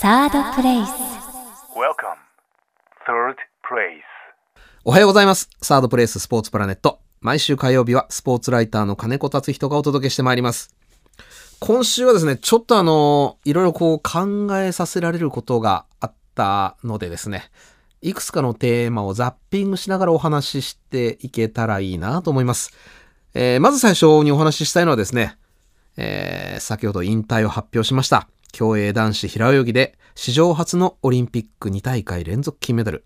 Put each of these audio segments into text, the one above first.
サードプレイス Welcome. Third place. おはようございます。サードプレイススポーツプラネット。毎週火曜日はスポーツライターの金子達人がお届けしてまいります。今週はですね、ちょっとあの、いろいろこう考えさせられることがあったのでですね、いくつかのテーマをザッピングしながらお話ししていけたらいいなと思います。えーまず最初にお話ししたいのはですね、えー先ほど引退を発表しました。競泳男子平泳ぎで史上初のオリンピック2大会連続金メダル。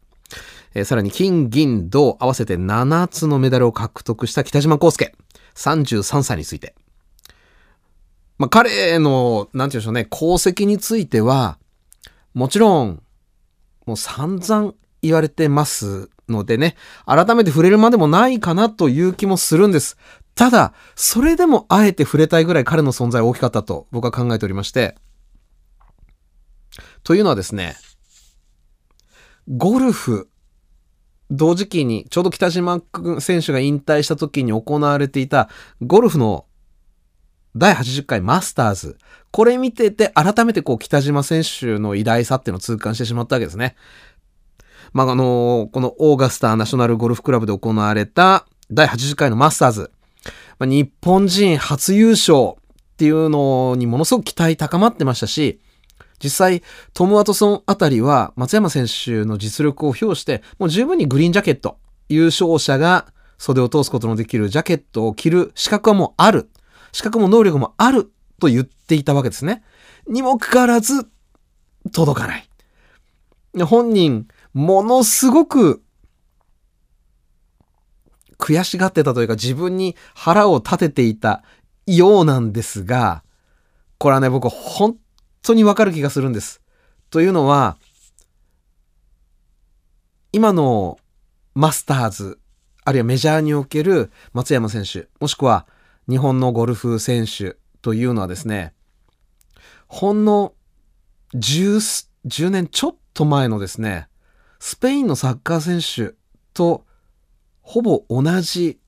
えーさらに金、銀、銅合わせて7つのメダルを獲得した北島康介、33歳について。まあ、彼の、なんて言うんでしょうね、功績については、もちろん、もう散々言われてますのでね、改めて触れるまでもないかなという気もするんです。ただ、それでもあえて触れたいぐらい彼の存在は大きかったと僕は考えておりまして。というのはですね、ゴルフ、同時期に、ちょうど北島選手が引退した時に行われていたゴルフの第80回マスターズ。これ見てて改めてこう北島選手の偉大さっていうのを痛感してしまったわけですね。まあ、あのこのオーガスタナショナルゴルフクラブで行われた第80回のマスターズ。まあ、日本人初優勝っていうのにものすごく期待高まってましたし、実際、トム・ワトソンあたりは松山選手の実力を評して、もう十分にグリーンジャケット、優勝者が袖を通すことのできるジャケットを着る資格はもうある。資格も能力もあると言っていたわけですね。にもかかわらず、届かない。本人、ものすごく悔しがってたというか自分に腹を立てていたようなんですが、これはね、僕本当にわかる気がするんです。というのは、今のマスターズ、あるいはメジャーにおける松山選手、もしくは日本のゴルフ選手というのはですね、ほんの 10, 10年ちょっと前のですね、スペインのサッカー選手とほぼ同じ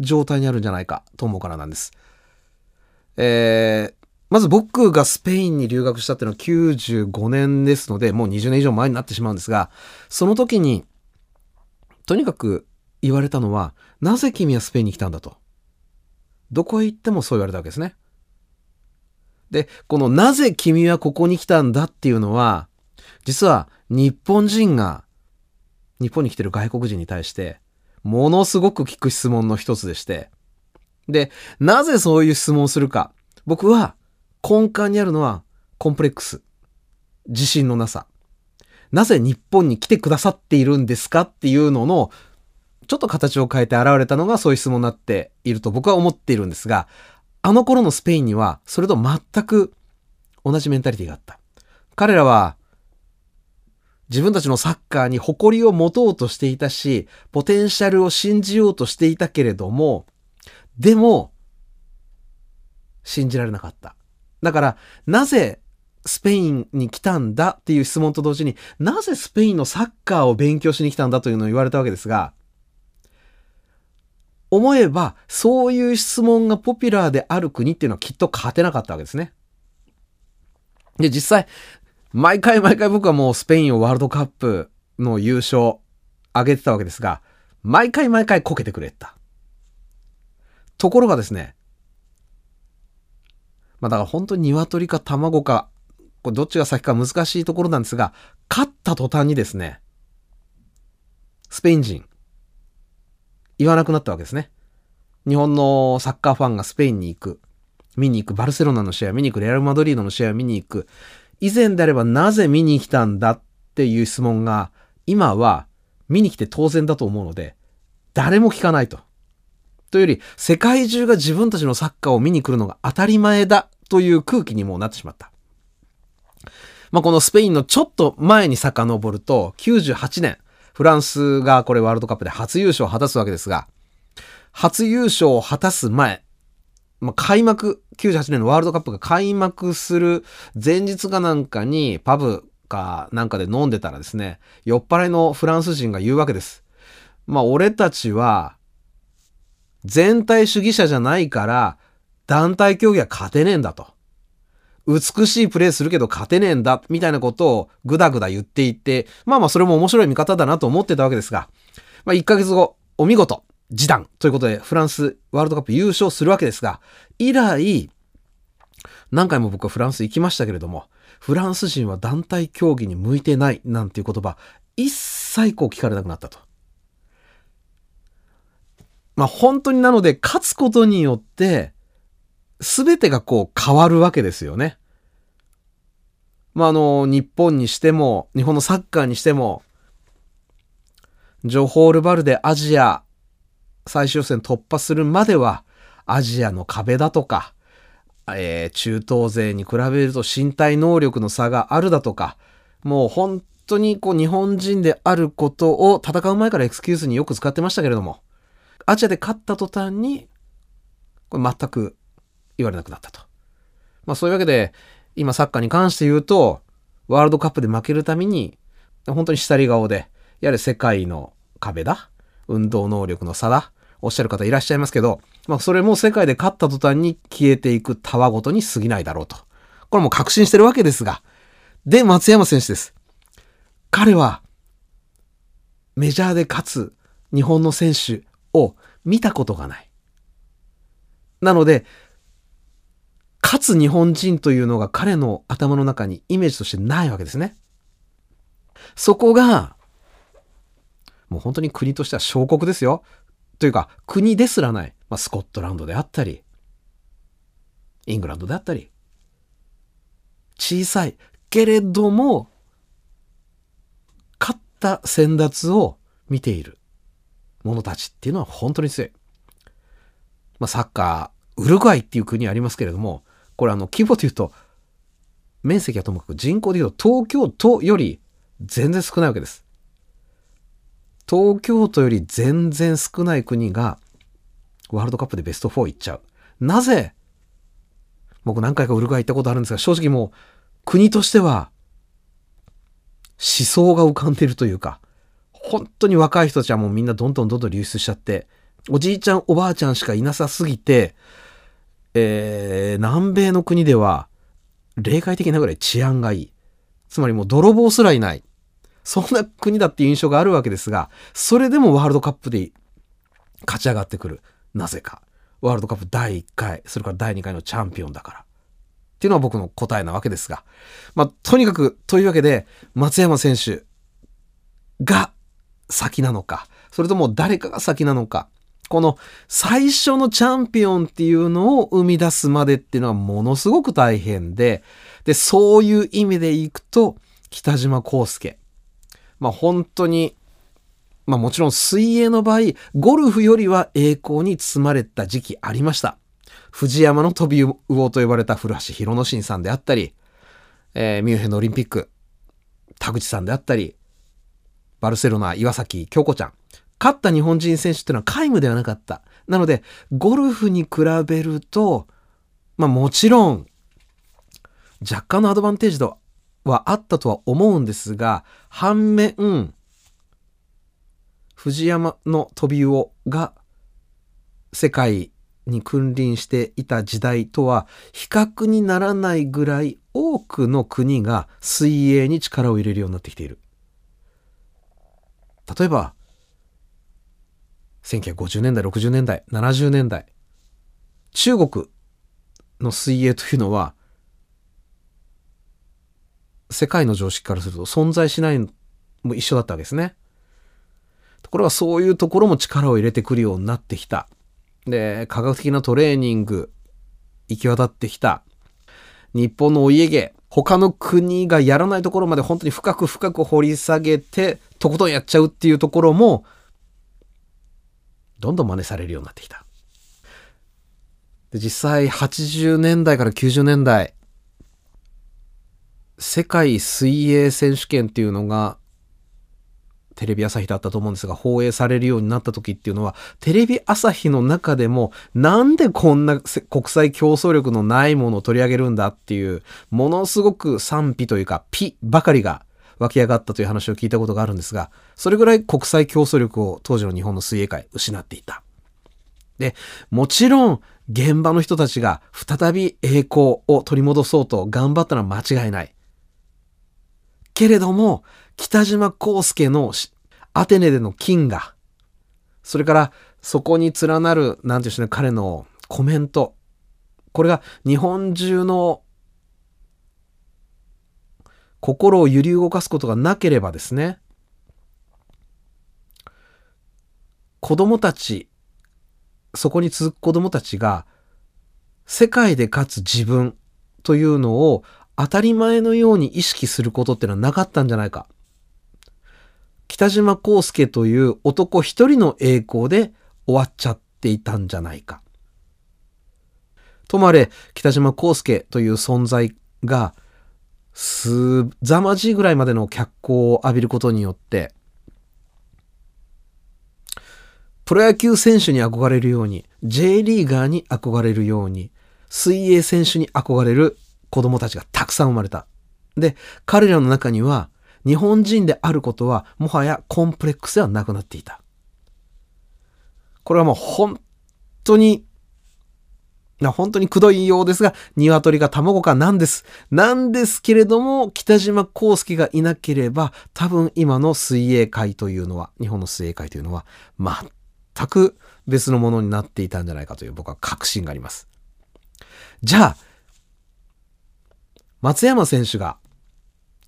状態にあるんじゃないかと思うからなんです。えー、まず僕がスペインに留学したっていうのは95年ですので、もう20年以上前になってしまうんですが、その時に、とにかく言われたのは、なぜ君はスペインに来たんだと。どこへ行ってもそう言われたわけですね。で、このなぜ君はここに来たんだっていうのは、実は日本人が、日本に来てる外国人に対して、ものすごく聞く質問の一つでして、で、なぜそういう質問をするか。僕は根幹にあるのはコンプレックス。自信のなさ。なぜ日本に来てくださっているんですかっていうのの、ちょっと形を変えて現れたのがそういう質問になっていると僕は思っているんですが、あの頃のスペインにはそれと全く同じメンタリティがあった。彼らは自分たちのサッカーに誇りを持とうとしていたし、ポテンシャルを信じようとしていたけれども、でも、信じられなかった。だから、なぜスペインに来たんだっていう質問と同時に、なぜスペインのサッカーを勉強しに来たんだというのを言われたわけですが、思えば、そういう質問がポピュラーである国っていうのはきっと勝てなかったわけですね。で、実際、毎回毎回僕はもうスペインをワールドカップの優勝上げてたわけですが、毎回毎回こけてくれた。ところがですね、まあだから本当に鶏か卵か、これどっちが先か難しいところなんですが、勝った途端にですね、スペイン人、言わなくなったわけですね。日本のサッカーファンがスペインに行く。見に行く。バルセロナの試合見に行く。レアル・マドリードの試合見に行く。以前であればなぜ見に来たんだっていう質問が、今は見に来て当然だと思うので、誰も聞かないと。というより、世界中が自分たちのサッカーを見に来るのが当たり前だという空気にもなってしまった。まあ、このスペインのちょっと前に遡ると、98年、フランスがこれワールドカップで初優勝を果たすわけですが、初優勝を果たす前、まあ、開幕、98年のワールドカップが開幕する前日かなんかにパブかなんかで飲んでたらですね、酔っ払いのフランス人が言うわけです。まあ俺たちは全体主義者じゃないから団体競技は勝てねえんだと。美しいプレーするけど勝てねえんだ、みたいなことをぐだぐだ言っていて、まあまあそれも面白い見方だなと思ってたわけですが、まあ1ヶ月後、お見事、示談ということでフランスワールドカップ優勝するわけですが、以来、何回も僕はフランス行きましたけれども、フランス人は団体競技に向いてないなんていう言葉、一切こう聞かれなくなったと。まあ本当になので勝つことによって全てがこう変わるわけですよね。まああの日本にしても日本のサッカーにしてもジョホールバルでアジア最終予選突破するまではアジアの壁だとか、えー、中東勢に比べると身体能力の差があるだとかもう本当にこう日本人であることを戦う前からエクスキューズによく使ってましたけれどもアジアで勝った途端に、これ全く言われなくなったと。まあそういうわけで、今サッカーに関して言うと、ワールドカップで負けるために、本当に下り顔で、やはり世界の壁だ。運動能力の差だ。おっしゃる方いらっしゃいますけど、まあそれも世界で勝った途端に消えていくたわごとに過ぎないだろうと。これも確信してるわけですが。で、松山選手です。彼は、メジャーで勝つ日本の選手を見たことがない。なので、勝つ日本人というのが彼の頭の中にイメージとしてないわけですね。そこが、もう本当に国としては小国ですよ。というか、国ですらない。まあ、スコットランドであったり、イングランドであったり、小さいけれども、勝った先達を見ている。者たちっていうのは本当に強い。まあ、サッカー、ウルグアイっていう国ありますけれども、これあの規模で言うと、面積はともかく人口で言うと東京都より全然少ないわけです。東京都より全然少ない国がワールドカップでベスト4行っちゃう。なぜ僕何回かウルグアイ行ったことあるんですが、正直もう国としては思想が浮かんでいるというか、本当に若い人たちはもうみんなどんどんどんどん流出しちゃって、おじいちゃんおばあちゃんしかいなさすぎて、えー、南米の国では霊界的なぐらい治安がいい。つまりもう泥棒すらいない。そんな国だっていう印象があるわけですが、それでもワールドカップで勝ち上がってくる。なぜか。ワールドカップ第1回、それから第2回のチャンピオンだから。っていうのは僕の答えなわけですが。まあ、とにかく、というわけで、松山選手が先なのか、それとも誰かが先なのか、この最初のチャンピオンっていうのを生み出すまでっていうのはものすごく大変で、で、そういう意味でいくと、北島康介。まあ本当に、まあもちろん水泳の場合、ゴルフよりは栄光に包まれた時期ありました。藤山の飛び魚と呼ばれた古橋博之進さんであったり、えー、ミュンヘンのオリンピック、田口さんであったり、バルセロナ、岩崎京子ちゃん。勝った日本人選手っていうのは皆無ではなかった。なので、ゴルフに比べると、まあもちろん、若干のアドバンテージはあったとは思うんですが、反面、藤山の飛び魚が世界に君臨していた時代とは比較にならないぐらい多くの国が水泳に力を入れるようになってきている。例えば、1950年代、60年代、70年代、中国の水泳というのは、世界の常識からすると存在しないも一緒だったわけですね。ところがそういうところも力を入れてくるようになってきた。で、科学的なトレーニング、行き渡ってきた。日本のお家芸、他の国がやらないところまで本当に深く深く掘り下げて、とことんやっちゃうっていうところも、どんどん真似されるようになってきた。で実際80年代から90年代、世界水泳選手権っていうのがテレビ朝日だったと思うんですが、放映されるようになった時っていうのは、テレビ朝日の中でも、なんでこんな国際競争力のないものを取り上げるんだっていう、ものすごく賛否というか、ピばかりが湧き上がったという話を聞いたことがあるんですが、それぐらい国際競争力を当時の日本の水泳界失っていた。で、もちろん現場の人たちが再び栄光を取り戻そうと頑張ったのは間違いない。けれども、北島康介のアテネでの金が、それからそこに連なる、なんていうんでしょうね、彼のコメント。これが日本中の心を揺り動かすことがなければですね、子供たち、そこに続く子供たちが、世界で勝つ自分というのを当たり前のように意識することっていうのはなかったんじゃないか。北島康介という男一人の栄光で終わっちゃっていたんじゃないか。ともあれ、北島康介という存在が、すざまじいぐらいまでの脚光を浴びることによって、プロ野球選手に憧れるように、J リーガーに憧れるように、水泳選手に憧れる子供たちがたくさん生まれた。で、彼らの中には、日本人であることは、もはやコンプレックスではなくなっていた。これはもう本当に、本当にくどいようですが、鶏が卵かなんです。なんですけれども、北島康介がいなければ、多分今の水泳界というのは、日本の水泳界というのは、全く別のものになっていたんじゃないかという僕は確信があります。じゃあ、松山選手が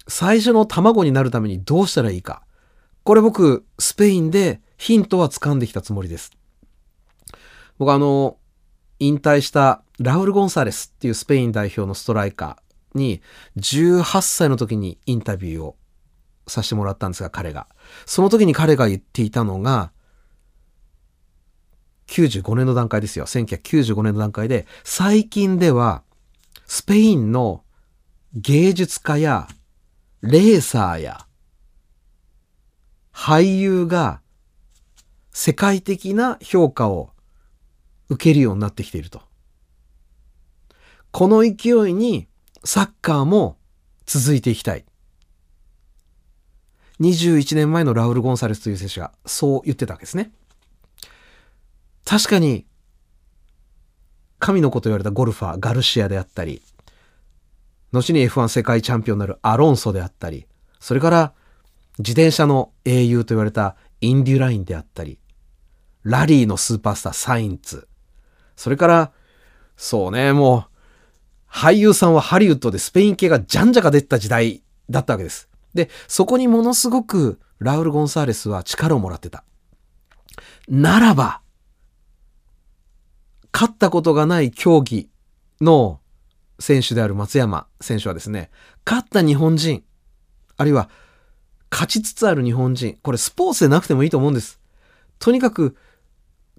最初の卵になるためにどうしたらいいか。これ僕、スペインでヒントは掴んできたつもりです。僕あの、引退したラウル・ゴンサレスっていうスペイン代表のストライカーに18歳の時にインタビューをさせてもらったんですが、彼が。その時に彼が言っていたのが、95年の段階ですよ。1995年の段階で、最近では、スペインの芸術家や、レーサーや、俳優が、世界的な評価を受けるようになってきていると。この勢いにサッカーも続いていきたい。21年前のラウル・ゴンサレスという選手がそう言ってたわけですね。確かに、神の子と言われたゴルファー、ガルシアであったり、後に F1 世界チャンピオンになるアロンソであったり、それから自転車の英雄と言われたインデュラインであったり、ラリーのスーパースターサインツ、それから、そうね、もう、俳優さんはハリウッドでスペイン系がじゃんじゃか出てた時代だったわけです。で、そこにものすごくラウル・ゴンサーレスは力をもらってた。ならば、勝ったことがない競技の選手である松山選手はですね、勝った日本人、あるいは勝ちつつある日本人、これスポーツでなくてもいいと思うんです。とにかく、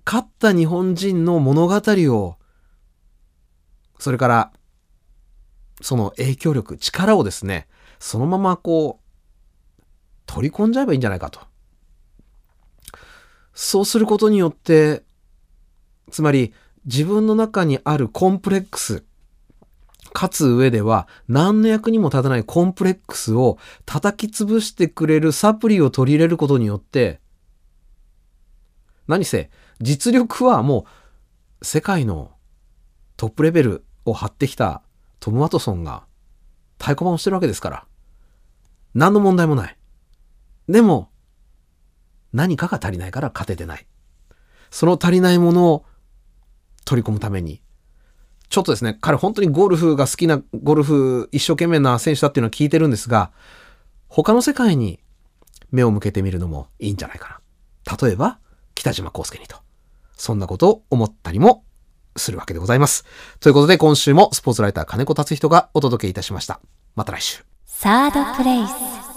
勝った日本人の物語を、それから、その影響力、力をですね、そのままこう、取り込んじゃえばいいんじゃないかと。そうすることによって、つまり自分の中にあるコンプレックス、勝つ上では何の役にも立たないコンプレックスを叩き潰してくれるサプリを取り入れることによって、何せ実力はもう世界のトップレベルを張ってきたトム・ワトソンが太鼓判をしてるわけですから。何の問題もない。でも、何かが足りないから勝ててない。その足りないものを取り込むために、ちょっとですね、彼本当にゴルフが好きな、ゴルフ一生懸命な選手だっていうのは聞いてるんですが、他の世界に目を向けてみるのもいいんじゃないかな。例えば、北島康介にと。そんなことを思ったりもするわけでございます。ということで今週もスポーツライター金子達人がお届けいたしました。また来週。サードプレイス。